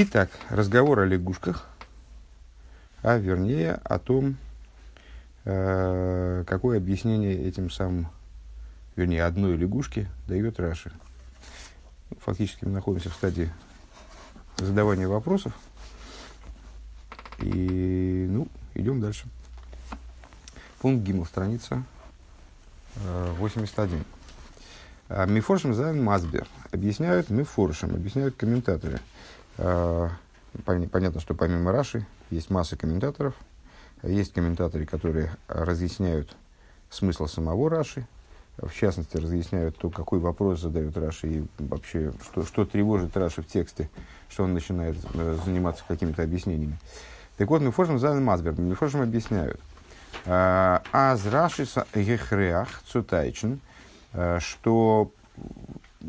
Итак, разговор о лягушках, а вернее о том, э, какое объяснение этим самым, вернее, одной лягушке дает Раши. Фактически мы находимся в стадии задавания вопросов. И, ну, идем дальше. Пункт Гимл, страница э, 81. А, Мифоршем Зайн Мазбер. Объясняют Мифоршем, объясняют комментаторы – понятно, что помимо Раши есть масса комментаторов. Есть комментаторы, которые разъясняют смысл самого Раши, в частности, разъясняют то, какой вопрос задает Раши и вообще, что, что тревожит Раши в тексте, что он начинает э, заниматься какими-то объяснениями. Так вот, Мефошем Зан Мазбер, Мефошем объясняют. А, Аз Раши Гехреах Цутайчен, э, что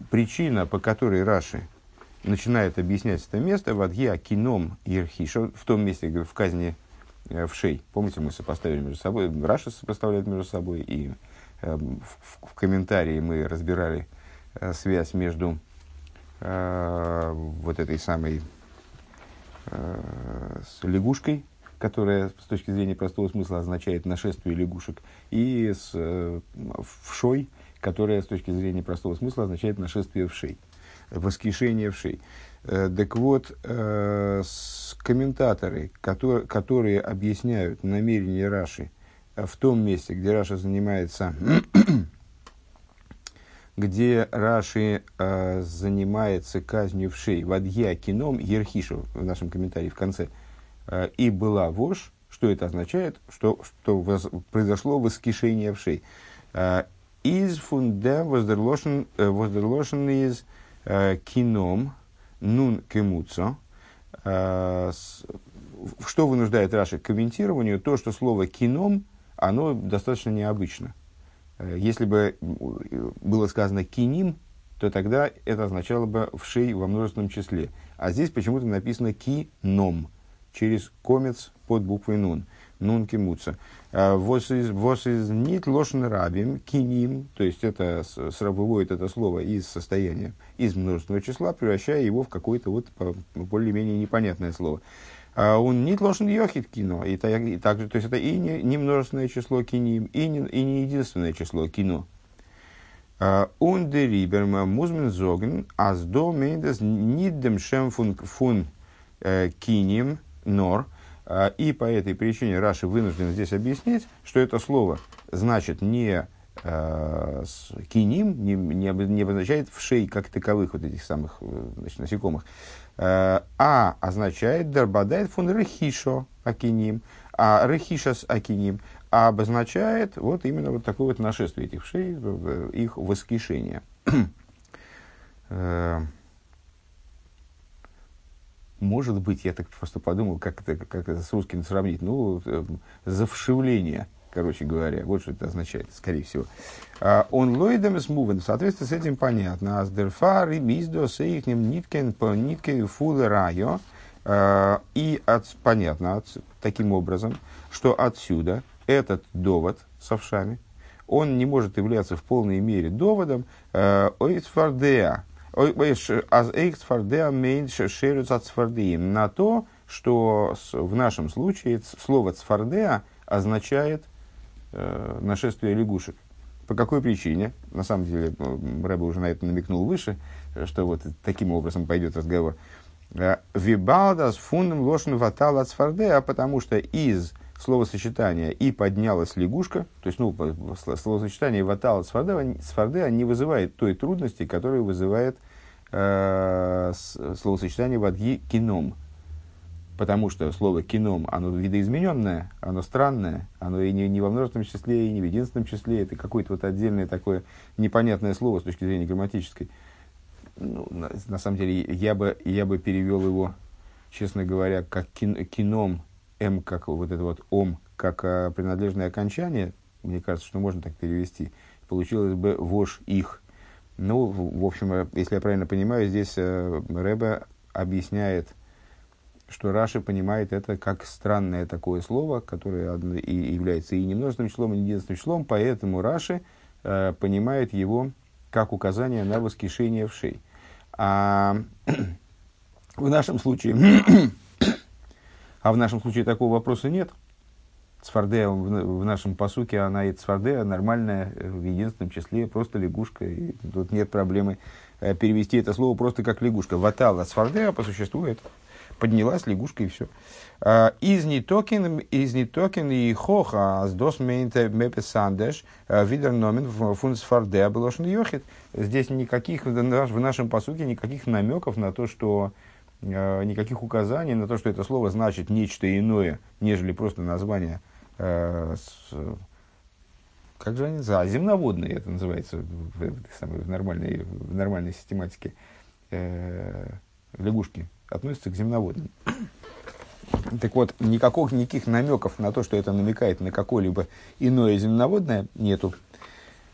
причина, по которой Раши начинает объяснять это место в Адья кином Ерхиша, в том месте, в казни э, в шей. Помните, мы сопоставили между собой, Раша сопоставляет между собой, и э, в, в комментарии мы разбирали э, связь между э, вот этой самой э, с лягушкой, которая с точки зрения простого смысла означает нашествие лягушек, и с э, вшой, которая с точки зрения простого смысла означает нашествие вшей воскрешение вшей. Э, так вот, э, комментаторы, которые, которые объясняют намерение Раши э, в том месте, где Раша занимается, где Раши занимается казнью вшей, вадья кином ерхишу, в нашем комментарии в конце, и была вошь, что это означает? Что, что воз, произошло воскрешение вшей. Из фунда воздерлошен из кином нун кемуцо. Э, что вынуждает Раши к комментированию? То, что слово кином, оно достаточно необычно. Э, если бы было сказано киним, то тогда это означало бы в шей во множественном числе. А здесь почему-то написано кином через комец под буквой нун нун кимуца. А, вос из нит лошен рабим киним, то есть это выводит это слово из состояния, из множественного числа, превращая его в какое-то вот более-менее непонятное слово. А он нит лошен йохит кино, и, и также, то есть это и не, не множественное число киним, и не, и не единственное число кино. Он де риберма музмен зоген, аз до мейдес ниддем шем фун, фун э, киним нор – а, и по этой причине Раши вынужден здесь объяснить, что это слово значит не э, киним, не, не, не обозначает вшей как таковых вот этих самых э, значит, насекомых, э, а означает дарбадает фун рехишо акиним, а рехишас акиним, а обозначает вот именно вот такое вот нашествие этих вшей, их воскрешение. Может быть, я так просто подумал, как это, как это с русским сравнить. Ну, э, завшивление, короче говоря. Вот что это означает, скорее всего. А, он лойдем с мувен. В соответствии с этим понятно. Аздерфар и миздо сейхнем ниткен по нитке фулы райо. А, и от, понятно от, таким образом, что отсюда этот довод с овшами, он не может являться в полной мере доводом э, ойцфардеа, на то, что в нашем случае слово цфардеа означает э, нашествие лягушек. По какой причине? На самом деле, Рэба уже на это намекнул выше, что вот таким образом пойдет разговор. Э, Вибалдас фундам лошен ватал цфардеа, потому что из словосочетания «и поднялась лягушка», то есть, ну, словосочетание «ватал сфарде» не вызывает той трудности, которую вызывает э, словосочетание «вадги кином». Потому что слово «кином», оно видоизмененное, оно странное, оно и не, не во множественном числе, и не в единственном числе, это какое-то вот отдельное такое непонятное слово с точки зрения грамматической. Ну, на, на самом деле, я бы, я бы перевел его, честно говоря, как кин, кином, М как вот это вот Ом, как а, принадлежное окончание, мне кажется, что можно так перевести, получилось бы вож их. Ну, в, в общем, э, если я правильно понимаю, здесь э, Рэбе объясняет, что Раши понимает это как странное такое слово, которое и является и немножественным числом, и единственным числом, поэтому Раши э, понимает его как указание на воскрешение вшей. А В нашем случае, а в нашем случае такого вопроса нет. Цфардея в, нашем посуке, она и цфардея нормальная, в единственном числе, просто лягушка. И тут нет проблемы э, перевести это слово просто как лягушка. Ватала цфардея по существу это поднялась лягушка и все. А, из нитокин, из нитокин и хоха с дос мепесандеш а, видер номен фунс фардеа белошен йохит. Здесь никаких, в нашем посуке никаких намеков на то, что никаких указаний на то, что это слово значит нечто иное, нежели просто название э, как же они называются? Земноводные это называется в, в, в, нормальной, в нормальной систематике. Э, лягушки относятся к земноводным. Так вот, никаких, никаких намеков на то, что это намекает на какое-либо иное земноводное, нету.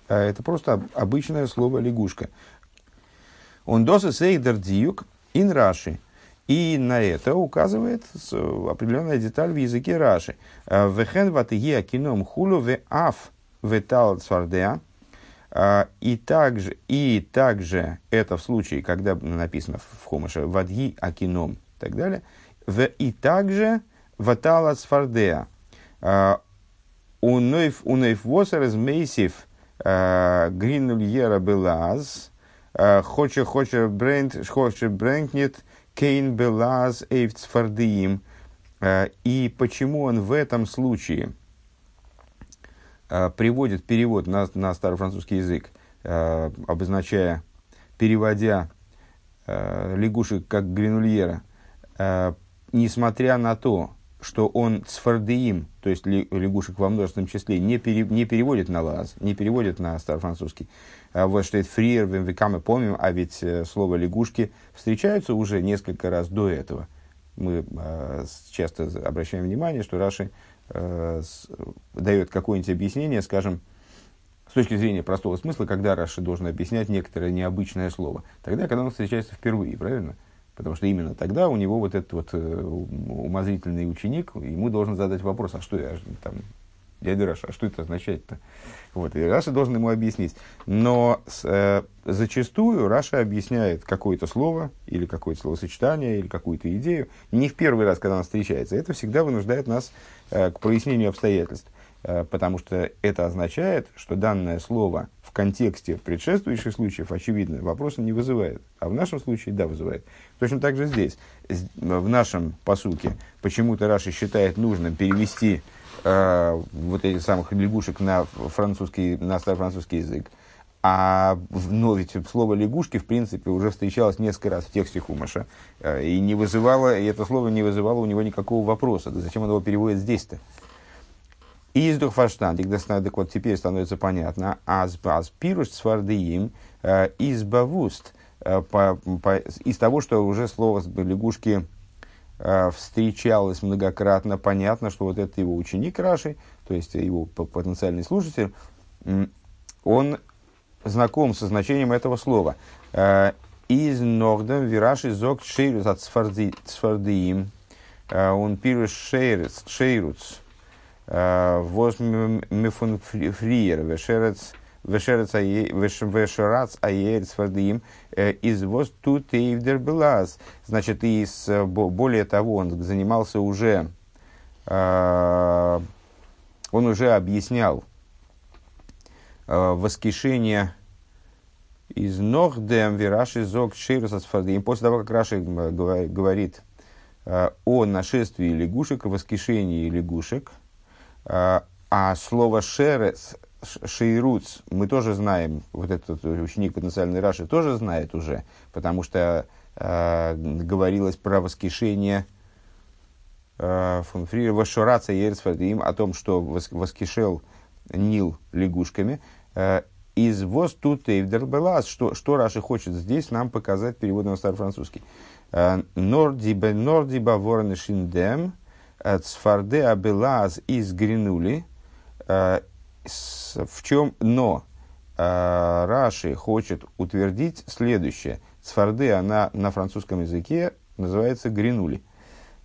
А это просто обычное слово лягушка. Он доса сейдер диюк ин раши. И на это указывает определенная деталь в языке Раши. «Э, Вехен ватыги кином хулу ве аф ветал цвардеа. Э, и также, и также это в случае, когда написано в Хомыше «вадьи акином» и так далее. В, и также «ватала цвардеа». «Э, Унойф восер из мейсив гринуль белаз. Хоче хоче брент, хоче брентнет Кейн Белаз Эйвцфардиим. Э, и почему он в этом случае э, приводит перевод на, на старофранцузский язык, э, обозначая, переводя лягушек как гренульера, несмотря на то, что он цфардеим, то есть лягушек во множественном числе, не, пере, не переводит на лаз, не переводит на старофранцузский. А вот что это фриер, века мы помним, а ведь э, слово лягушки встречаются уже несколько раз до этого. Мы э, часто обращаем внимание, что Раши э, с, дает какое-нибудь объяснение, скажем, с точки зрения простого смысла, когда Раши должен объяснять некоторое необычное слово. Тогда, когда он встречается впервые, правильно? Потому что именно тогда у него вот этот вот э, умозрительный ученик, ему должен задать вопрос, а что я там, дядя Раши, а что это означает-то? Вот, и Раши должен ему объяснить. Но э, зачастую Раши объясняет какое-то слово, или какое-то словосочетание, или какую-то идею, не в первый раз, когда он встречается. Это всегда вынуждает нас э, к прояснению обстоятельств. Э, потому что это означает, что данное слово контексте предшествующих случаев, очевидно, вопроса не вызывает. А в нашем случае, да, вызывает. Точно так же здесь. В нашем посуке почему-то Раши считает нужным перевести э, вот этих самых лягушек на французский, на старофранцузский язык. А но ведь слово лягушки, в принципе, уже встречалось несколько раз в тексте Хумаша. Э, и не вызывало, и это слово не вызывало у него никакого вопроса. Да зачем он его переводит здесь-то? И из Духфаштандик, так вот теперь становится понятно, аз, аз пируш цвардиим э, из бавуст, э, из того, что уже слово лягушки э, встречалось многократно, понятно, что вот это его ученик Раши, то есть его потенциальный слушатель, он знаком со значением этого слова. Из Нордем вираши зог шейрус от цвардиим, он пируш шейруц, воз мифун фриер, вешерец, вешерец аерец вадим, из воз тут эйвдер белаз. Значит, из, более того, он занимался уже, он уже объяснял воскрешение из Нохдем Вираши Зог Ширус Асфардим. После того, как Раши говорит о нашествии лягушек, о воскрешении лягушек – а, а слово шерец, шейруц, мы тоже знаем, вот этот ученик потенциальный Раши тоже знает уже, потому что э, говорилось про воскрешение э, фон Фриера, Вашураца им о том, что воскрешил Нил лягушками. Э, из воз тут Эйвдербелас, что, что Раши хочет здесь нам показать переводом на старофранцузский. Норди баворны шиндем, Цфарде Абелаз из Гринули, э, в чем, но э, Раши хочет утвердить следующее. Цфарде, она на французском языке называется Гринули.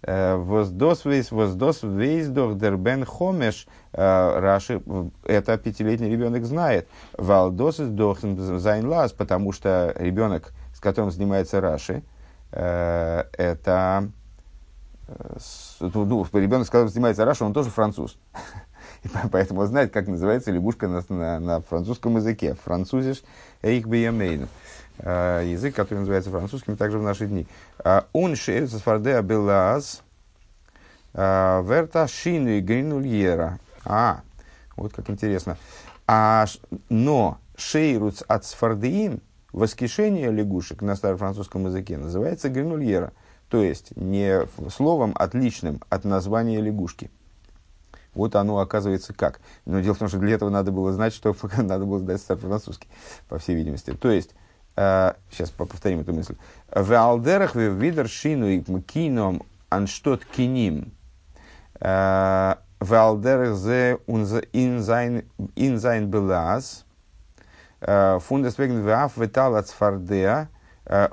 Э, וואָס דאָס ווייס, וואָס דאָס ווייס דאָך דער בן חמש. Раши, это пятилетний ребенок знает. ווייל דאָס איז זיין לעז, потому что ребенок, с которым занимается Раши, это ну, ребенок, который занимается Раши, он тоже француз. И поэтому знает, как называется лягушка на, на, на французском языке. פראַנצויזיש אויך בימינו. Язык, который называется французским также в наши дни. Он шеется с фардеа белаз верта шину и гринульера. А, вот как интересно. А, но шейруц от сфардеим, воскрешение лягушек на старофранцузском языке называется гринульера, то есть не словом отличным от названия лягушки. Вот оно оказывается как. Но дело в том, что для этого надо было знать, что надо было знать старофранцузский, по всей видимости. То есть, э, сейчас повторим эту мысль. В алдерах в видершину и кином анштот киним. Э, в алдерах зе инзайн белаз. Фундесвеген ваф ветал от сфардеа,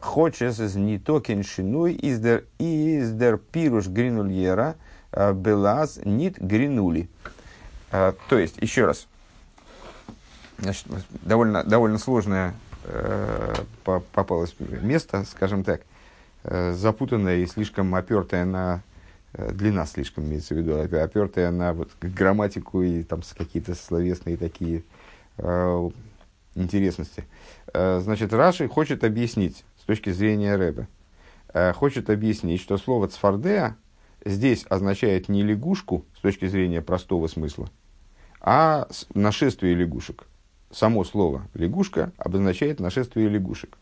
хочес из не токен шинуй из дер из дер пируш гринульера белаз нит гринули. То есть, еще раз, значит, довольно, довольно сложное э, попалось место, скажем так, э, запутанное и слишком опертое на э, длина слишком имеется в виду, опертая на вот грамматику и там какие-то словесные такие интересности. Э, значит, Раши хочет объяснить, точки зрения Рэбе, э, хочет объяснить, что слово «цфардеа» здесь означает не лягушку, с точки зрения простого смысла, а нашествие лягушек. Само слово «лягушка» обозначает нашествие лягушек.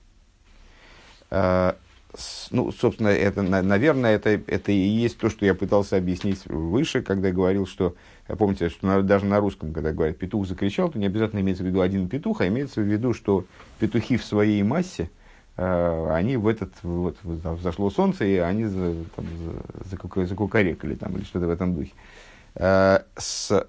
Э, ну, собственно, это, наверное, это, это и есть то, что я пытался объяснить выше, когда говорил, что, помните, что на, даже на русском, когда говорят «петух закричал», то не обязательно имеется в виду один петух, а имеется в виду, что петухи в своей массе, э, они в этот, вот, взошло солнце, и они там, закукарекали там, или что-то в этом духе. Э, с,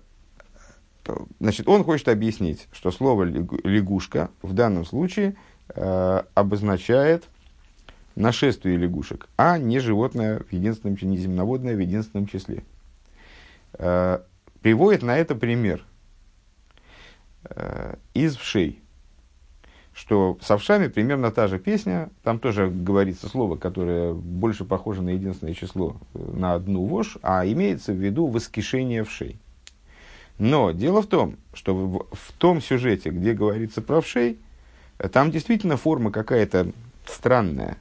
значит, он хочет объяснить, что слово «лягушка» в данном случае э, обозначает – нашествие лягушек, а не животное в единственном, не земноводное в единственном числе. Э, приводит на это пример э, из вшей, что с овшами примерно та же песня, там тоже говорится слово, которое больше похоже на единственное число, э, на одну вошь, а имеется в виду воскрешение вшей. Но дело в том, что в, в том сюжете, где говорится про вшей, там действительно форма какая-то странная,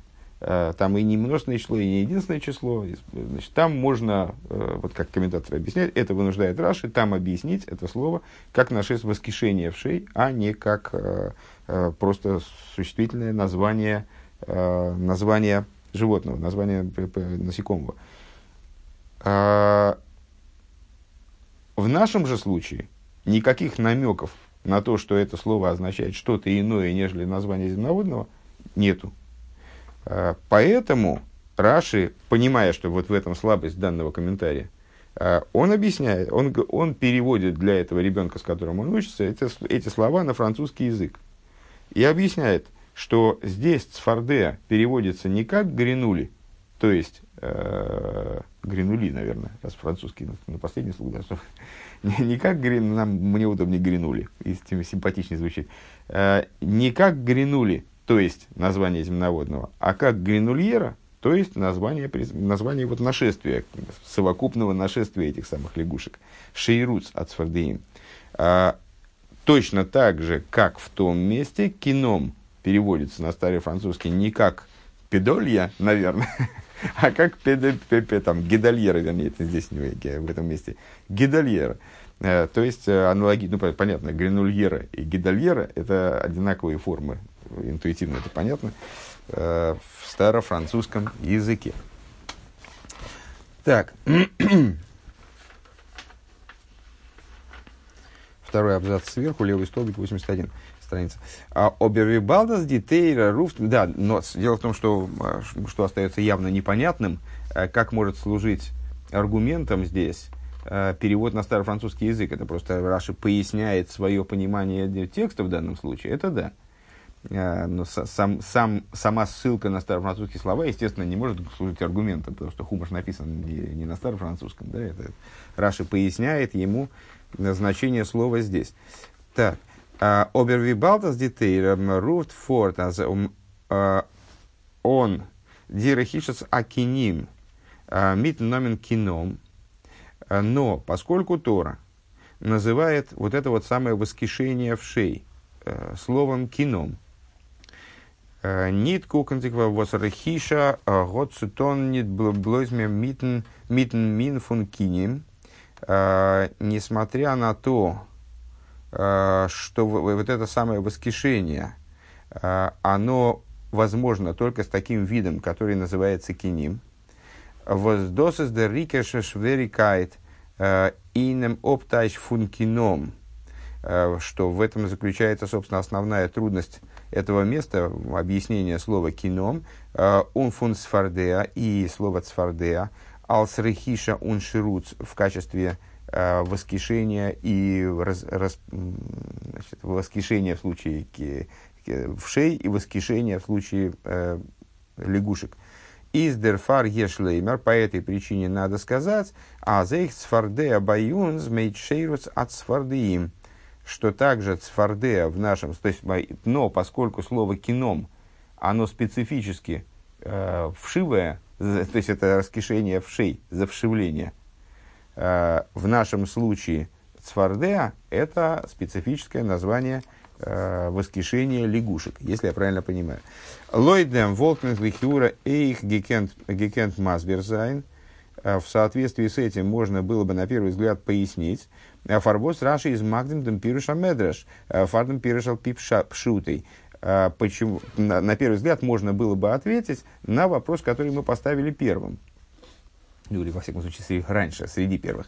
Э, там и не множественное число, и не единственное число. Значит, там можно, э, вот как комментатор объясняет, это вынуждает Раши, там объяснить это слово как наше воскрешение в шей, а не как э, просто существительное название, название животного, название насекомого. А, в нашем же случае никаких намеков на то, что это слово означает что-то иное, нежели название земноводного, нету. Э, поэтому Раши, понимая, что вот в этом слабость данного комментария, э, он объясняет, он, он переводит для этого ребенка, с которым он учится, эти, эти слова на французский язык. И объясняет, что здесь цфарде переводится не как гринули, то есть э, гринули, наверное, раз французский, на, последний слух, да, не, не как грин, нам, мне удобнее гринули, и тем симпатичнее звучит, э, не как гринули, то есть название земноводного, а как гринульера, то есть название, название вот нашествия, совокупного нашествия этих самых лягушек. Шейруц от Сфардеим. А, точно так же, как в том месте, кином переводится на старый французский не как педолья, наверное, а как педе, пепе, там, гидальера, вернее, это здесь в этом месте, гидальера. Э, то есть, э, аналоги, ну, понятно, гринульера и гидальера – это одинаковые формы интуитивно это понятно, э, в старофранцузском языке. Так. Второй абзац сверху, левый столбик, 81 страница. А Обервибалдас детейра руфт... Да, но дело в том, что, э, что остается явно непонятным, э, как может служить аргументом здесь перевод на старофранцузский язык. Это просто Раши поясняет свое понимание текста в данном случае. Это да. Э, но сам, сам, сама ссылка на старофранцузские слова, естественно, не может служить аргументом, потому что Хумаш написан не, не на старофранцузском. Да, это Раши поясняет ему значение слова здесь. Так. Обервибалтас детейрам руфт форт, он дирахишец акиним мит номен кином. Но поскольку Тора называет вот это вот самое воскрешение в шей словом кином, Нит кукантиква восрахиша гоцутон нит блойзме митн мин фун киним. Несмотря на то, что вот это самое воскрешение, оно возможно только с таким видом, который называется киним. Воздосес де рикеш шверикайт инем оптайш фун кином. Что в этом заключается, собственно, основная трудность этого места, объяснение слова кином, он фун сфардеа и слово цфардеа, алсрехиша он шируц в качестве воскрешения и раз, раз, значит, воскрешения в случае в шей и воскрешение в случае э, лягушек. Из дерфар ешлеймер, по этой причине надо сказать, а за их цфардея баюн змейчейрус от цфардеим, что также цфардея в нашем, то есть, но поскольку слово кином, оно специфически э, вшивое, то есть это раскишение вшей, завшивление, э, в нашем случае цфардея – это специфическое название – э, воскрешение лягушек, если я правильно понимаю. Лойдем волкнет лихиура эйх гекент масберзайн. Э, в соответствии с этим можно было бы на первый взгляд пояснить. Фарбос Раши из Магдем Демпируша Медраш, э, Фардем Пирушал Пшутей. Почему, на, на первый взгляд можно было бы ответить на вопрос, который мы поставили первым. Ну, или, во всяком случае, раньше, среди первых.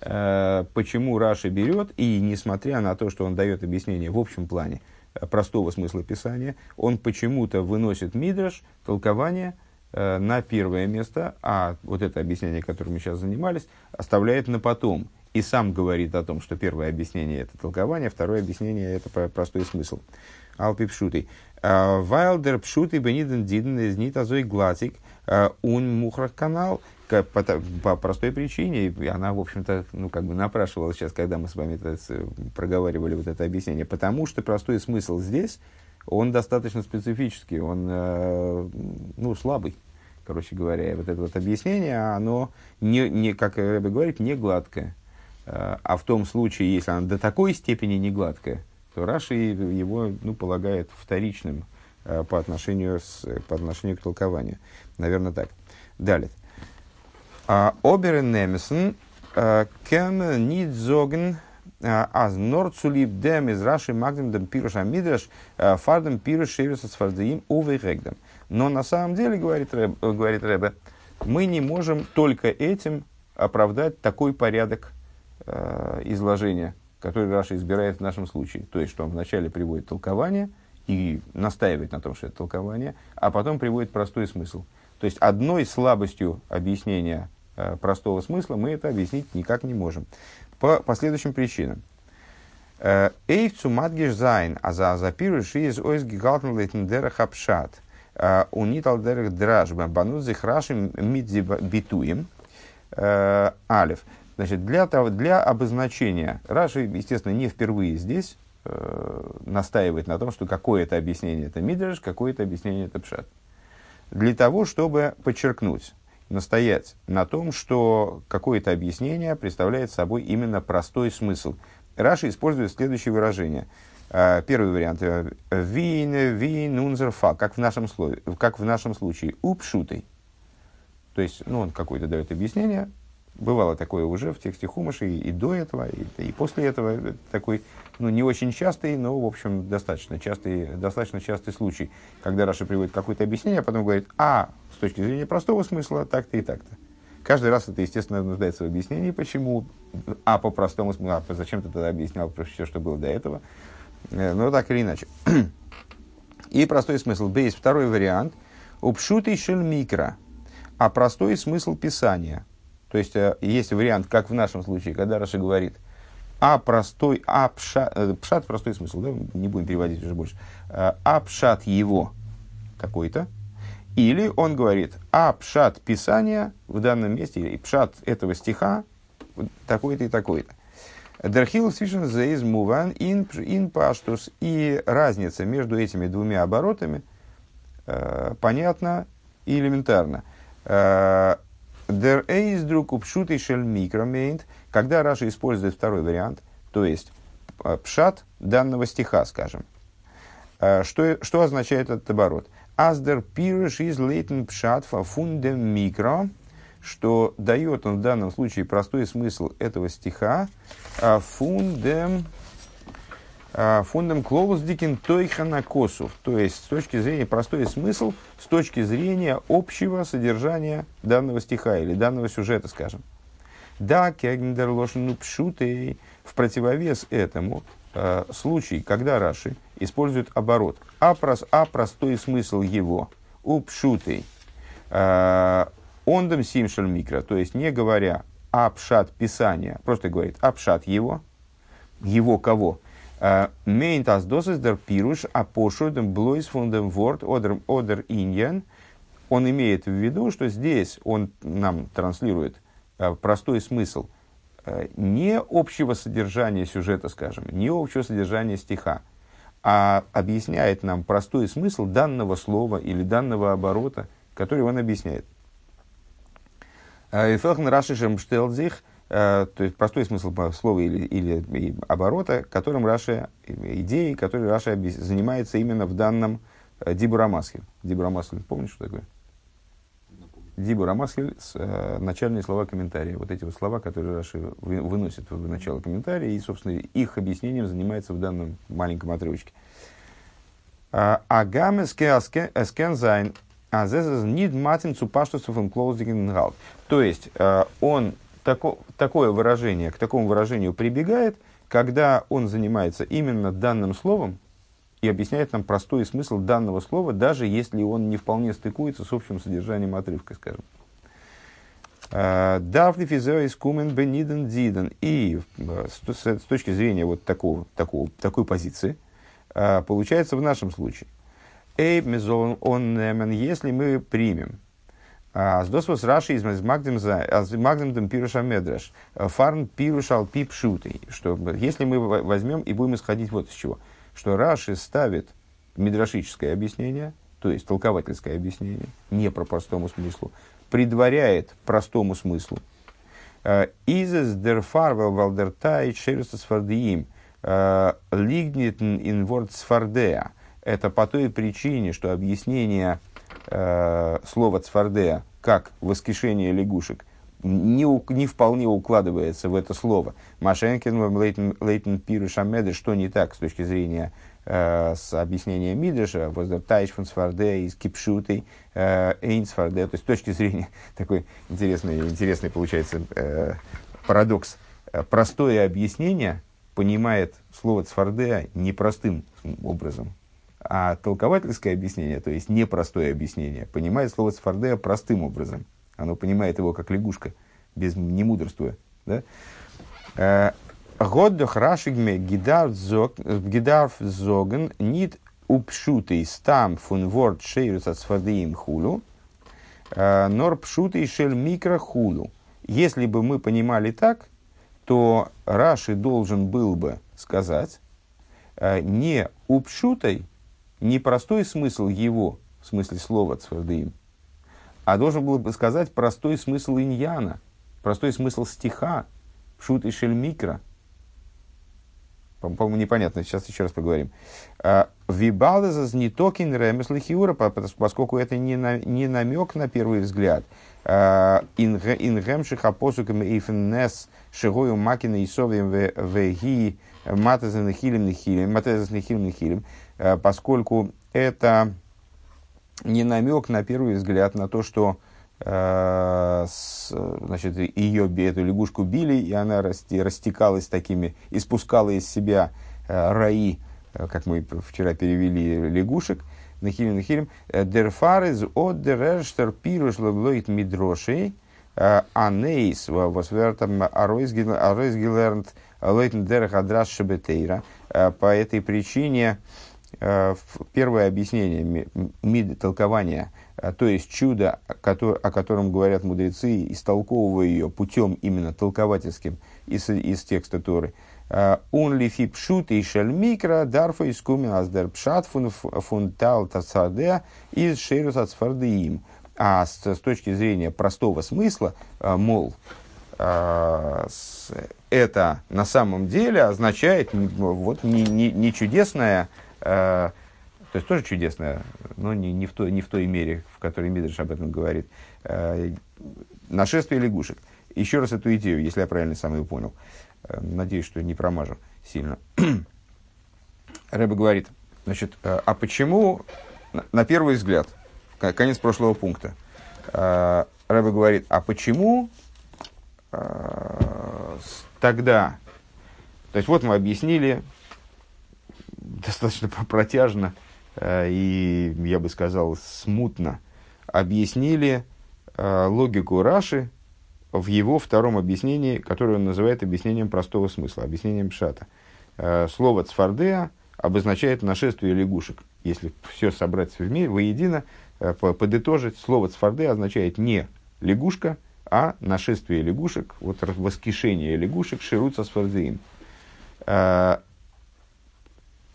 Э, почему Раши берет, и несмотря на то, что он дает объяснение в общем плане э, простого смысла Писания, он почему-то выносит Мидраш, толкование, э, на первое место, а вот это объяснение, которым мы сейчас занимались, оставляет на потом. И сам говорит о том, что первое объяснение – это толкование, второе объяснение – это простой смысл. Алпи пшутый. Вайлдер пшутый бениден диден из нитазой глатик ун мухрах канал – по, простой причине, и она, в общем-то, ну, как бы напрашивалась сейчас, когда мы с вами это, проговаривали вот это объяснение, потому что простой смысл здесь, он достаточно специфический, он, ну, слабый, короче говоря. Вот это вот объяснение, оно, не, не, как Рэбе говорит, не гладкое. А в том случае, если оно до такой степени не гладкое, то Раши его, ну, полагает вторичным э, по отношению, с, по отношению к толкованию. Наверное, так. Далее. Оберен Немесен кем нит зоген аз норцулиб дем из раши магдем дем пируш амидраш фардем пируш шевиса с фардеим увейрегдем. Но на самом деле, говорит, Рэб, говорит Рэбе, мы не можем только этим оправдать такой порядок э, изложения, который Раша избирает в нашем случае. То есть, что он вначале приводит толкование и настаивает на том, что это толкование, а потом приводит простой смысл. То есть, одной слабостью объяснения Э, простого смысла, мы это объяснить никак не можем. По последующим причинам. Э, אויף צו מדגיש זיין, אַז אַזאַ פירוש איז אויסגעהאַלטן לויטן דרך הפשט. Э, Унитал дерах дражба, банут зихрашим мидзи битуем. אלף. Значит, для, того, для обозначения, Раши, естественно, не впервые здесь э, настаивает на том, что какое-то объяснение это мидраш, какое-то объяснение это пшат. Для того, чтобы подчеркнуть, настоять на том, что какое-то объяснение представляет собой именно простой смысл. Раша использует следующее выражение. А, первый вариант. Вин, вин, унзерфа, как в нашем, слове, как в нашем случае. Упшутый. То есть, ну, он какое-то дает объяснение. Бывало такое уже в тексте Хумаша и, и до этого, и, и после этого. Такой, ну, не очень частый, но, в общем, достаточно частый, достаточно частый случай, когда Раши приводит какое-то объяснение, а потом говорит, а, с точки зрения простого смысла, так-то и так-то. Каждый раз это, естественно, нуждается в объяснении, почему, а по простому смыслу, а зачем ты тогда объяснял все, что было до этого. Э, но так или иначе. И простой смысл. Есть второй вариант. ופשוטו של מקרא. А простой смысл писания. То есть, э, есть вариант, как в нашем случае, когда Раши говорит, а простой, а пшат, э, пшат простой смысл, да, не будем переводить уже больше, а пшат его какой-то, или он говорит, а пшат Писания в данном месте, или пшат этого стиха такой-то и такой-то. Дерхил свишен зейз муван ин паштус. И разница между этими двумя оборотами э, понятна и элементарно. Der Эйсдрук упшутый шель микромейнт, когда Раша использует второй вариант, то есть пшат данного стиха, скажем. Что, что означает этот оборот? Аздер пирыш из лейтен пшат фундем микро, что дает он в данном случае простой смысл этого стиха, фундем а, фундам клоус дикин тойхана косу. То есть, с точки зрения, простой смысл, с точки зрения общего содержания данного стиха или данного сюжета, скажем. Да, кегндер лошену пшутей. В противовес этому э, случай, когда Раши использует оборот, а, прос, а простой смысл его, у пшутей, э, симшель микро, то есть не говоря апшат писания, просто говорит апшат его, его кого? Мейнт as досис дер пируш, а пошудем блойс фундем ворд одер, одер иньян. Он имеет в виду, что здесь он нам транслирует э, простой смысл э, не общего содержания сюжета, скажем, не общего содержания стиха, а объясняет нам простой смысл данного слова или данного оборота, который он объясняет. וועלכן רש״י שטעלט זיך – Э, то есть простой смысл слова или, или оборота, которым Раши, идеей, которой Раши занимается именно в данном э, דיבור המתחיל. דיבור המתחיל, помнишь, что такое? דיבור המתחיל, э, начальные слова комментария. Вот эти вот слова, которые Раши вы, выносит в начало комментария, и, собственно, их объяснением занимается в данном маленьком отрывочке. Агамеске эскензайн азезез нид матин цупаштусов То есть, он тако, такое выражение, к такому выражению прибегает, когда он занимается именно данным словом и объясняет нам простой смысл данного слова, даже если он не вполне стыкуется с общим содержанием отрывка, скажем. Давли физеоис кумен бениден диден. И с точки зрения вот такого, такого, такой позиции, а, получается в нашем случае. Эйб мезон он если мы примем а, с досвос Раши из Магдем Пируша Медреш. Фарн Пирушал Пип Шутый. Что если мы возьмем и будем исходить вот из чего. Что Раши ставит мидрашическое объяснение, то есть толковательское объяснение, не по простому смыслу, предваряет простому смыслу. А, Изес дер фарвел валдертай шерустас фардиим а, лигнитн инворд сфардея. Это по той причине, что объяснение э, слово цфардея как воскрешение лягушек не, не вполне укладывается в это слово. Машенкин, Лейтен, Лейтен Пируш Амеды, что не так с точки зрения э, с объяснения Мидреша, Воздертайш фон Сфарде из Кипшутой, э, Эйн Сфарде, то есть с точки зрения такой интересный, интересный получается э, парадокс. Простое объяснение понимает слово Цфардея непростым образом. А толковательское объяснение, то есть непростое объяснение, понимает слово Сфардея простым образом. Оно понимает его как лягушка, без не мудрствуя. Да? Э, Годдох рашигме гидарф зоген нит упшутый стам фун ворд шейрус от сфардеим хулу, э, нор пшутый шель микро хулу. Если бы мы понимали так, то Раши должен был бы сказать э, не упшутой, не простой смысл его, в смысле слова цвардеим, а должен был бы сказать простой смысл иньяна, простой смысл стиха, шут и шельмикра. По-моему, непонятно, сейчас еще раз поговорим. А, Вибалдезас не токин ремесли хиура, поскольку это не, на, не намек на первый взгляд. А, Ингемших апосукам эйфеннес шигою макина и совием веги матезен хилим нехилим, матезен нехилим нехилим. Э, поскольку это не намек на первый взгляд на то, что э, значит, ее, эту лягушку били, и она растекалась такими, испускала из себя э, раи, как мы вчера перевели лягушек, нахилим, нахилим, дерфарез от дерерштер пируш лоблоит мидрошей, анейс восвертам аройсгилернт лойтен дерех адраш шебетейра. По этой причине первое объяснение, мид, толкование, э, то есть чудо, о котором говорят мудрецы, истолковывая ее путем именно толковательским из, из текста Торы. Он ли фипшут и шельмикра дарфа из кумин аздер пшат фун тал тацаде из шерус ацфардеим. А с, с точки зрения простого смысла, э, мол, э, это на самом деле означает вот не, не, не чудесное, э, то есть тоже чудесное, но не, не, в той, не в той мере, в которой Мидриш об этом говорит, э, нашествие лягушек. Еще раз эту идею, если я правильно сам ее понял. Э, надеюсь, что не промажу сильно. Рэба говорит, значит, а почему, на первый взгляд, конец прошлого пункта, Рэба говорит, а почему тогда, то есть вот мы объяснили достаточно протяжно и, я бы сказал, смутно объяснили логику Раши в его втором объяснении, которое он называет объяснением простого смысла, объяснением пшата. Э, слово цфардеа обозначает нашествие лягушек. Если все собрать вместе, воедино, э, подытожить, слово цфардеа означает не лягушка, а нашествие лягушек, вот воскрешение лягушек шируца с фардеем. Э,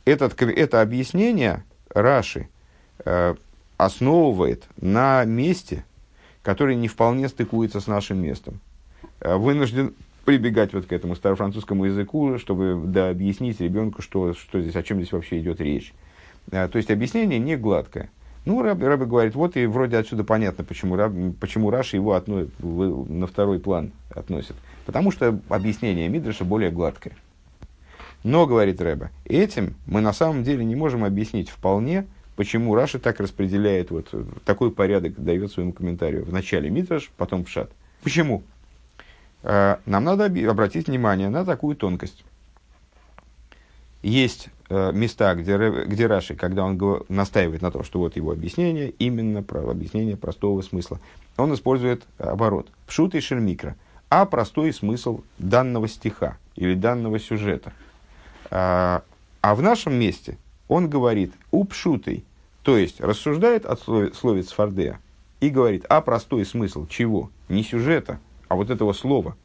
этот, это объяснение Раши основывает на месте, который не вполне стыкуется с нашим местом. Э, вынужден прибегать вот к этому старофранцузскому языку, чтобы да, объяснить ребенку, что, что здесь, о чем здесь вообще идет речь. Э, то есть объяснение не гладкое. Ну, Раби, Раби говорит, вот и вроде отсюда понятно, почему, почему Раши его отно, на второй план относит. Потому что объяснение Мидраша более гладкое. Но, говорит Рэба, этим мы на самом деле не можем объяснить вполне почему Раша так распределяет, вот такой порядок дает своему комментарию. Вначале Митраш, потом Пшат. Почему? Э, нам надо обратить внимание на такую тонкость. Есть э, места, где, где Раши, когда он настаивает на том, что вот его объяснение, именно про объяснение простого смысла, он использует оборот. Пшут и шермикро. А простой смысл данного стиха или данного сюжета. Э, а в нашем месте он говорит «упшутый», то есть рассуждает от словец фардея и говорит, а простой смысл чего? Не сюжета, а вот этого слова.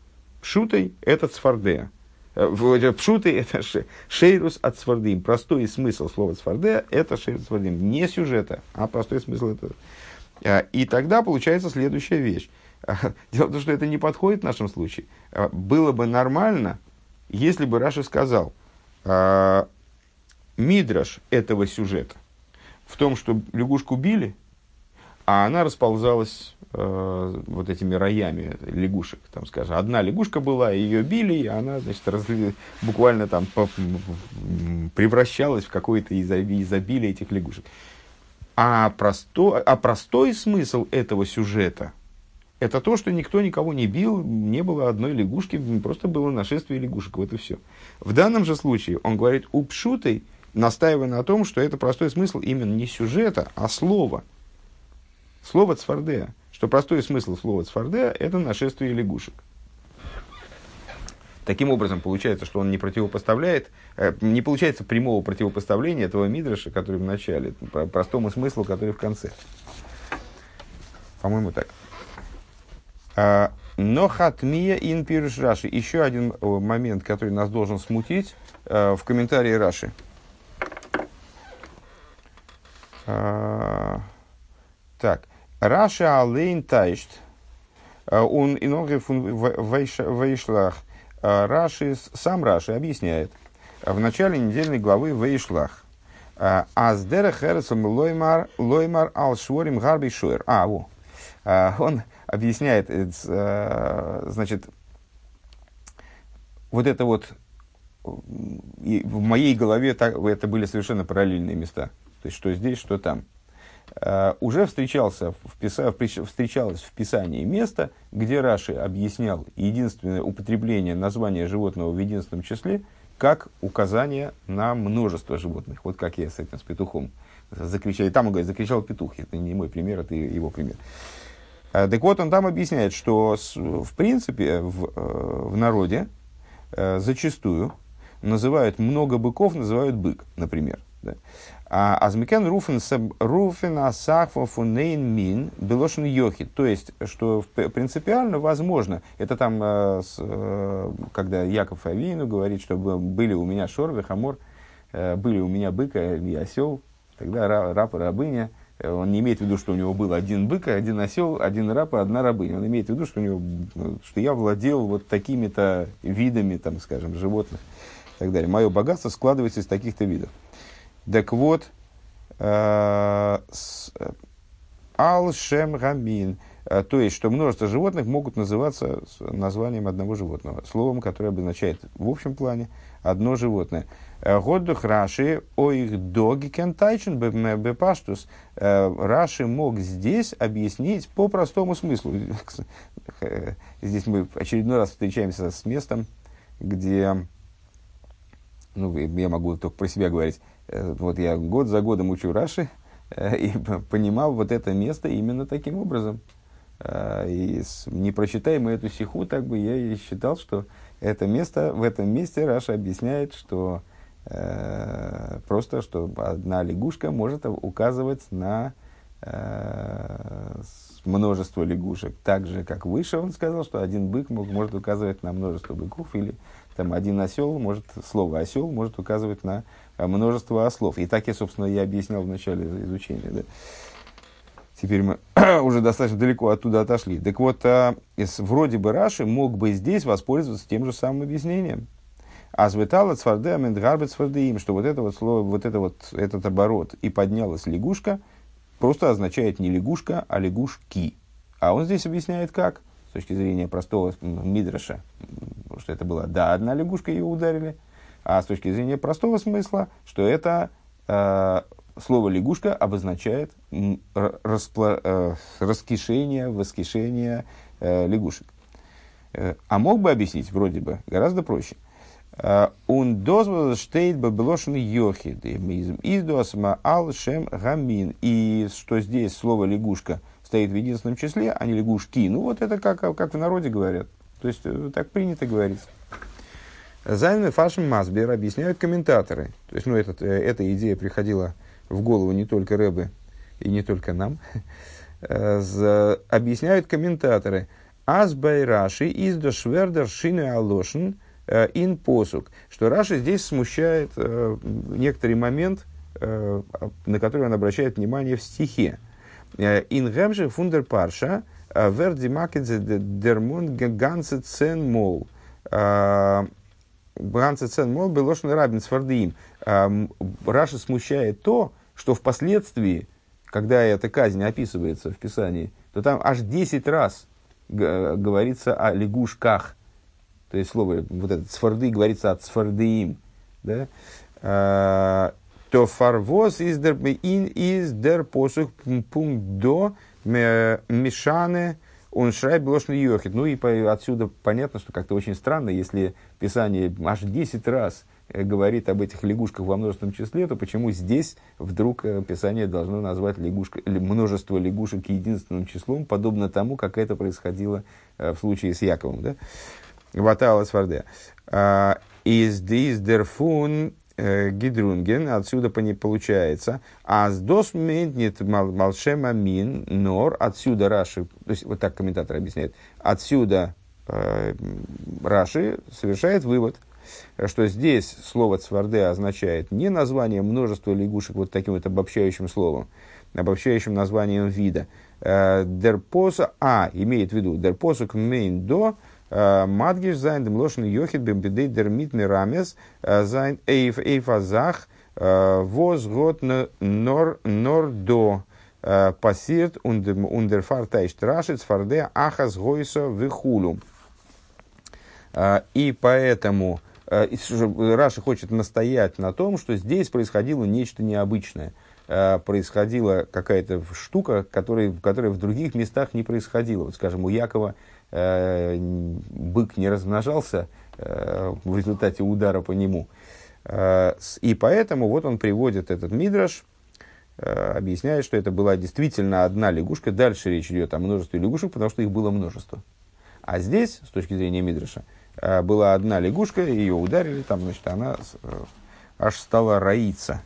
Пшутой – это цфардея. Э, Пшутой – это шейрус от цфардим. Простой смысл слова цфардея – это шейрус цфардим. Не сюжета, а простой смысл это. Э, и тогда получается следующая вещь. Дело в том, что это не подходит в нашем случае. Э, было бы нормально, если бы Раша сказал, мидраш этого сюжета в том, что лягушку били, а она расползалась э, вот этими роями лягушек, там, скажем, одна лягушка была, ее били, и она, значит, разли, буквально там превращалась в какое-то изобилие этих лягушек. А, просто, а простой смысл этого сюжета – это то, что никто никого не бил, не было одной лягушки, просто было нашествие лягушек, вот и все. В данном же случае он говорит, упшутой – настаивая на том, что это простой смысл именно не сюжета, а слова. Слово цфардея. Что простой смысл слова цфардея – это нашествие лягушек. Таким образом, получается, что он не противопоставляет, э, не получается прямого противопоставления этого мидраша, который в начале, простому смыслу, который в конце. По-моему, так. А, но хатмия ин пируш Раши. Еще один э, момент, который нас должен смутить э, в комментарии Раши. А, так. Раша алейн тайшт. А, он иноги вейшлах. А, Раши, сам Раши объясняет в начале недельной главы Вейшлах. Аздера хересом лоймар лоймар ал шворим гарби шуэр. А, во. Он объясняет, э, значит, вот это вот в моей голове так, это были совершенно параллельные места. То есть, что здесь, что там. Uh, уже встречался в, писа, встречалось в Писании место, где Раши объяснял единственное употребление названия животного в единственном числе как указание на множество животных. Вот как я с этим, с петухом закричал. там он говорит, закричал петух. Это не мой пример, это его пример. Uh, так вот, он там объясняет, что в принципе в, uh, в народе зачастую называют много быков, называют бык, например. Да? אַז מ'קען רופן רופן אַ סך פון איין מין בלשון יחיד. То есть, что принципиально возможно, это там, э, э, когда Яков Авину говорит, что были у меня שור וחמור, э, были у меня быка и осел, тогда раб и рабыня Он не имеет в виду, что у него был один бык, один осел, один раб и одна рабыня. Он имеет в виду, что, у него, что я владел вот такими-то видами, там, скажем, животных и так далее. Мое богатство складывается из таких-то видов. Так вот, э, Ал Шем Гамин. Э, то есть, что множество животных могут называться названием одного животного, словом, которое обозначает в общем плане одно животное. Э, Годдух Раши о их доги кентайчен бепаштус. Э, Раши мог здесь объяснить по простому смыслу. Здесь мы очередной раз встречаемся с местом, где, ну, я могу только про себя говорить, вот я год за годом учу Раши, и понимал вот это место именно таким образом. И не прочитая мы эту сиху, так бы я и считал, что это место, в этом месте Раша объясняет, что э, просто, что одна лягушка может указывать на э, множество лягушек. Так же, как выше он сказал, что один бык мог, может указывать на множество быков, или там один осел, может, слово осел может указывать на множество ослов. И так я, собственно, я объяснял в начале изучения. Да? Теперь мы уже достаточно далеко оттуда отошли. Так вот, а, вроде бы Раши мог бы здесь воспользоваться тем же самым объяснением. А зветала цварде амендгарбет цвардеим, что вот это вот слово, вот это вот, этот оборот и поднялась лягушка, просто означает не лягушка, а лягушки. А он здесь объясняет как, с точки зрения простого мидраша, что это была, да, одна лягушка, ее ударили, а с точки зрения простого смысла, что это э, слово лягушка обозначает распло, э, раскишение, воскишение э, лягушек. Э, а мог бы объяснить, вроде бы, гораздо проще. Он дозвол штейт бабелошен йохид, издуасма ал шем гамин. И что здесь слово лягушка стоит в единственном числе, а не лягушки. Ну, вот это как, как в народе говорят. То есть, э, так принято говорить. Зайны Фашем Масбер объясняют комментаторы. То есть, ну, этот, э, эта идея приходила в голову не только Рэбе и не только нам, э, объясняют комментаторы. Азбай Раши из Дошвердер Шины Алошин э, ин посук. Что Раши здесь смущает э, некоторый момент, на который он обращает внимание в стихе. Ин гемже фундер парша верди македзе дермон гансе цен мол. Гансе цен мол белошный рабин свардиим. Раши смущает то, что впоследствии, когда эта казнь описывается в Писании, то там аж 10 раз говорится о лягушках. То есть слово, вот это цфарды говорится о цфардеим. Да? А, то фарвоз из дер, ин из дер посух пункт до мешаны он шрайб ложный йохит. Ну и отсюда понятно, что как-то очень странно, если Писание аж 10 раз Э, говорит об этих лягушках во множественном числе, то почему здесь вдруг э, Писание должно назвать лягушка, множество лягушек единственным числом, подобно тому, как это происходило э, в случае с Яковом. Да? Ватала сварде. А, из дис дерфун гидрунген, отсюда по ней получается, а с дос ментнет малшема мин нор, отсюда Раши, то есть вот так комментатор объясняет, отсюда э, Раши совершает вывод – что здесь слово цварде означает не название множества лягушек вот таким вот обобщающим словом, обобщающим названием вида. Э, дерпоса, а, имеет в виду, дерпосук мейн до, э, Мадгиш зайн демлошен йохит бембедей дермит мирамес э, зайн эйф эйфазах воз год нор нор до пассирт ундерфар тайшт рашиц фарде ахас гойсо вихулу. И поэтому Э, Раша хочет настоять на том, что здесь происходило нечто необычное. Э, происходила какая-то штука, которая, которая в других местах не происходила. Вот, скажем, у Якова э, бык не размножался в результате удара по нему. И поэтому вот он приводит этот мидраш, объясняет, что это была действительно одна лягушка. Дальше речь идет о множестве лягушек, потому что их было множество. А здесь, с точки зрения мидраша, Э, была одна лягушка, ее ударили, там, значит, она э, аж стала роиться.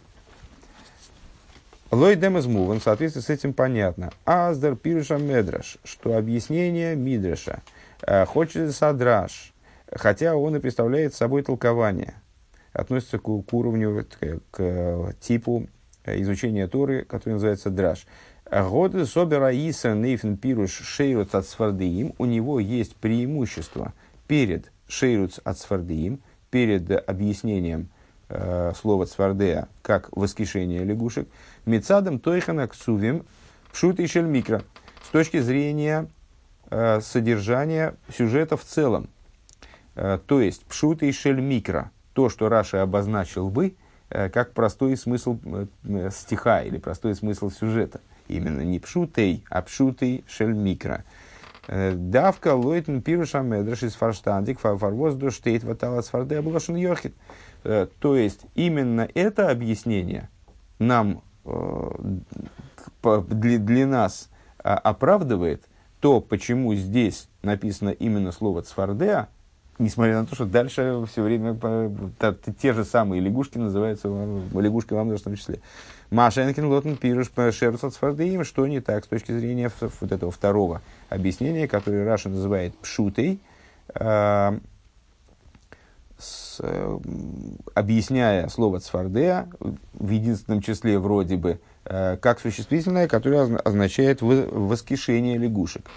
Лой демезмуван, в соответствии с этим понятно. Аздер пируша медраш, что объяснение мидраша э, хочет садраш, хотя он и представляет собой толкование, относится к, к уровню, к, к типу изучения Торы, который называется драш. Годы собера Иса Нейфен Пируш Шейруц от Свардеим, у него есть преимущество перед Шейруц от Свардеим, перед объяснением э, слова Цвардея как воскрешение лягушек, Мецадом Тойхана Ксувим Пшут и Шельмикро, с точки зрения э, содержания сюжета в целом. Э, то есть Пшут и Шельмикро, то, что Раша обозначил бы, э, как простой смысл э, э, стиха или простой смысл сюжета. Именно не пшутей, а пшутей шельмикро. Э, давка лойтен пируша медраш из фарштандик фарвоз до штейт ватала сфарде облашен йохит. Э, то есть, именно это объяснение нам, для, для нас а, оправдывает то, почему здесь написано именно слово цфардеа, несмотря на то, что дальше все время те же самые лягушки называются лягушки в том числе. Машенкин Лотен Пируш Шерц от Сфардеим, что не так с точки зрения вот этого второго объяснения, которое Раша называет пшутой, э, с, э, объясняя слово цфардея в единственном числе вроде бы, э, как существительное, которое означает воскрешение лягушек.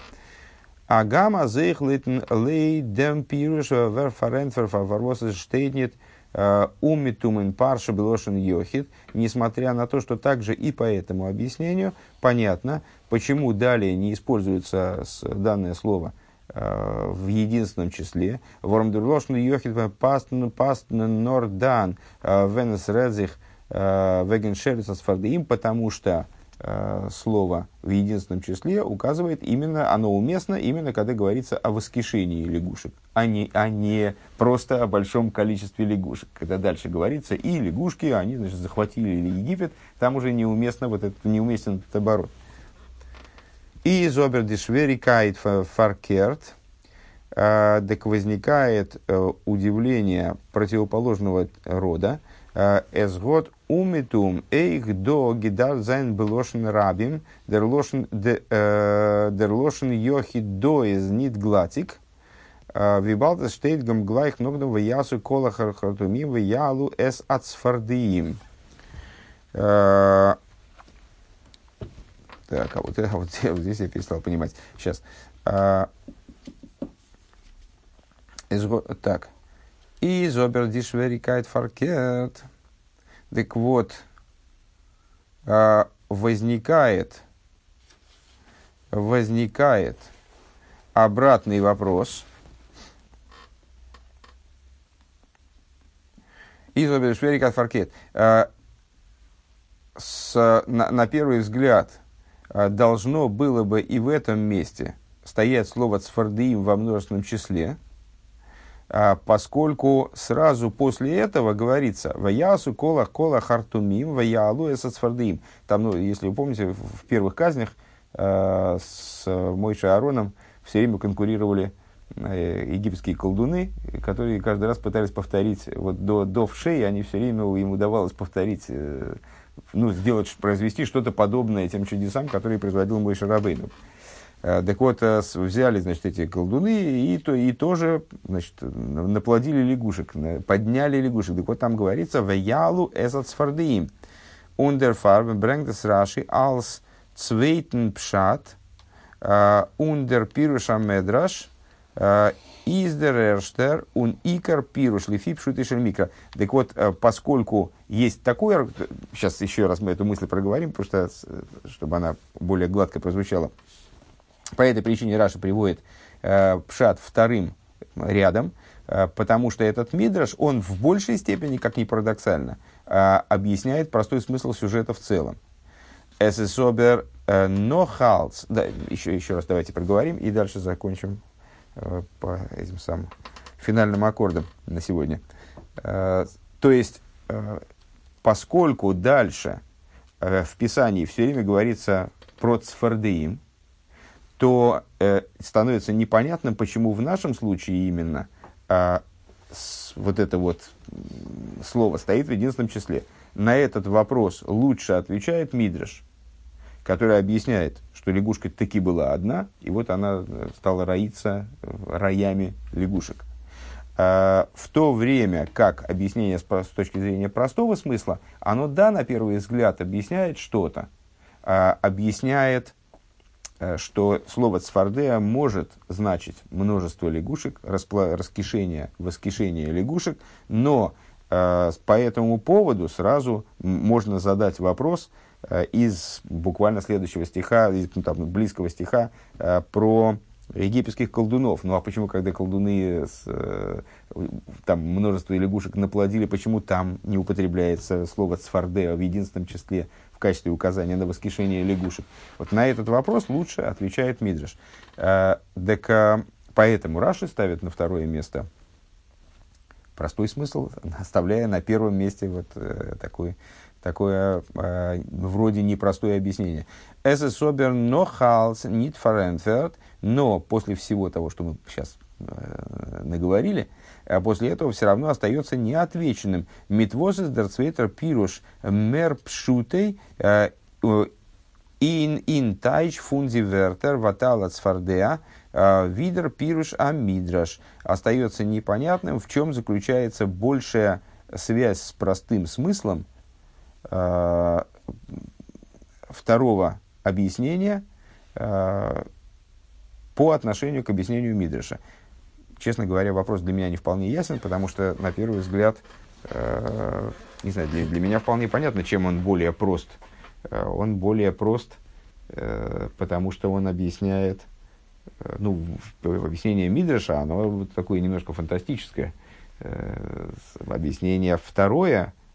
Агама зейх лей дем пируш верфарент верфарвос штейнет – Э, Умитумен парша белошин йохит, несмотря на то, что также и по этому объяснению понятно, почему далее не используется данное слово в единственном числе. Вормдерлошн йохит пастн пастн нордан э, венес редзих вегеншерис асфардеим, потому что Э, слово в единственном числе указывает именно, оно уместно именно когда говорится о воскрешении лягушек, а не, а не просто о большом количестве лягушек. Когда дальше говорится и лягушки, они значит, захватили Египет, там уже неуместно вот этот, неуместен этот оборот. И из обердишверикает фаркерт, э, так возникает э, удивление противоположного рода, Эсгод умитум эйх до гидар зайн белошен рабим, дер лошен йохи до из нит глатик, вибалтес штейт гамглайх ногдом в ясу кола хартумим в ялу эс ацфардиим. Так, а вот, а вот, здесь я перестал понимать. Сейчас. А, так. И зобер дишверикайт фаркет. Так вот, а, возникает, возникает обратный вопрос. И зобер дишверикайт фаркет. А, с, на, на первый взгляд должно было бы и в этом месте стоять слово цфардиим во множественном числе – а, поскольку сразу после этого говорится «Ваясу кола кола хартумим, ваялу эсацфардим». Там, ну, если вы помните, в первых казнях э, с Мойшей Аароном все время конкурировали э, египетские колдуны, которые каждый раз пытались повторить, вот до, до вшей они все время, им удавалось повторить, э, ну, сделать, произвести что-то подобное тем чудесам, которые производил Мойша Рабейну. Э, так вот, э, взяли, значит, эти колдуны и, то, и тоже, значит, наплодили лягушек, подняли лягушек. Так вот, там говорится, в ялу эзат сфардиим. Ундерфарб брэнгдес раши алс цвейтен пшат, ундер пируша медраш, издер эрштер ун икар пируш лифи пшут и микро. Так вот, э, поскольку есть такое, сейчас еще раз мы эту мысль проговорим, потому что, чтобы она более гладко прозвучала, по этой причине Раша приводит э, Пшат вторым рядом, э, потому что этот Мидраш, он в большей степени, как ни парадоксально, э, объясняет простой смысл сюжета в целом. Эсэсобер э, нохалц. Да, еще, еще раз давайте проговорим и дальше закончим э, по этим самым финальным аккордам на сегодня. Э, то есть, э, поскольку дальше э, в Писании все время говорится про цфардеим, то э, становится непонятным, почему в нашем случае именно э, вот это вот слово стоит в единственном числе. На этот вопрос лучше отвечает Мидраш, который объясняет, что лягушка таки была одна, и вот она э, стала роиться роями лягушек. А, в то время как объяснение с, точки зрения простого смысла, оно да, на первый взгляд, объясняет что-то, объясняет, что слово цфардея может значить множество лягушек, распла- раскишение, воскишение лягушек, но по этому поводу сразу можно задать вопрос из буквально следующего стиха, из ну, там, близкого стиха про египетских колдунов. Ну а почему, когда колдуны с, э, там множество лягушек наплодили, почему там не употребляется слово цфардео в единственном числе в качестве указания на воскрешение лягушек? Вот на этот вопрос лучше отвечает Мидриш. Э, так, э, поэтому Раши ставит на второе место простой смысл, оставляя на первом месте вот э, такой такое э, вроде непростое объяснение. Es ist aber noch als но после всего того, что мы сейчас э, наговорили, а после этого все равно остается неотвеченным. Митвозес дерцвейтер пируш мер пшутей ин ин тайч фунзи вертер ватала цфардеа э, видер пируш амидраш. Остается непонятным, в чем заключается большая связь с простым смыслом второго объяснения э, по отношению к объяснению Мидраша. Честно говоря, вопрос для меня не вполне ясен, потому что, на первый взгляд, э, не знаю, для, для меня вполне понятно, чем он более прост. Э, он более прост, э, потому что он объясняет, э, ну, объяснение Мидраша, оно такое немножко фантастическое. Э, объяснение второе э,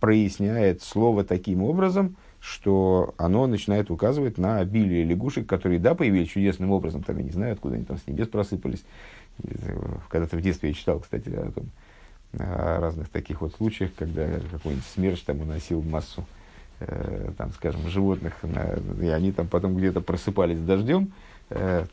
проясняет слово таким образом, что оно начинает указывать на обилие лягушек, которые, да, появились чудесным образом, там, я не знаю, откуда они там с небес просыпались. Когда-то в детстве я читал, кстати, о, том, о разных таких вот случаях, когда какой-нибудь смерч там уносил массу, э, там, скажем, животных, на, и они там потом где-то просыпались дождем. Э,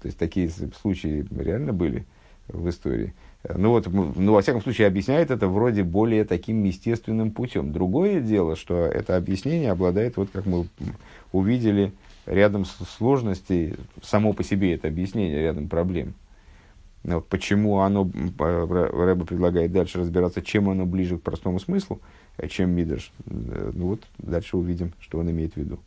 то есть такие случаи реально были в истории. Ну вот, ну, во всяком случае, объясняет это вроде более таким естественным путем. Другое дело, что это объяснение обладает, вот как мы увидели, рядом сложностей, само по себе это объяснение, рядом проблем. Вот почему оно, Рэба предлагает дальше разбираться, чем оно ближе к простому смыслу, чем Мидрш. Ну вот, дальше увидим, что он имеет в виду.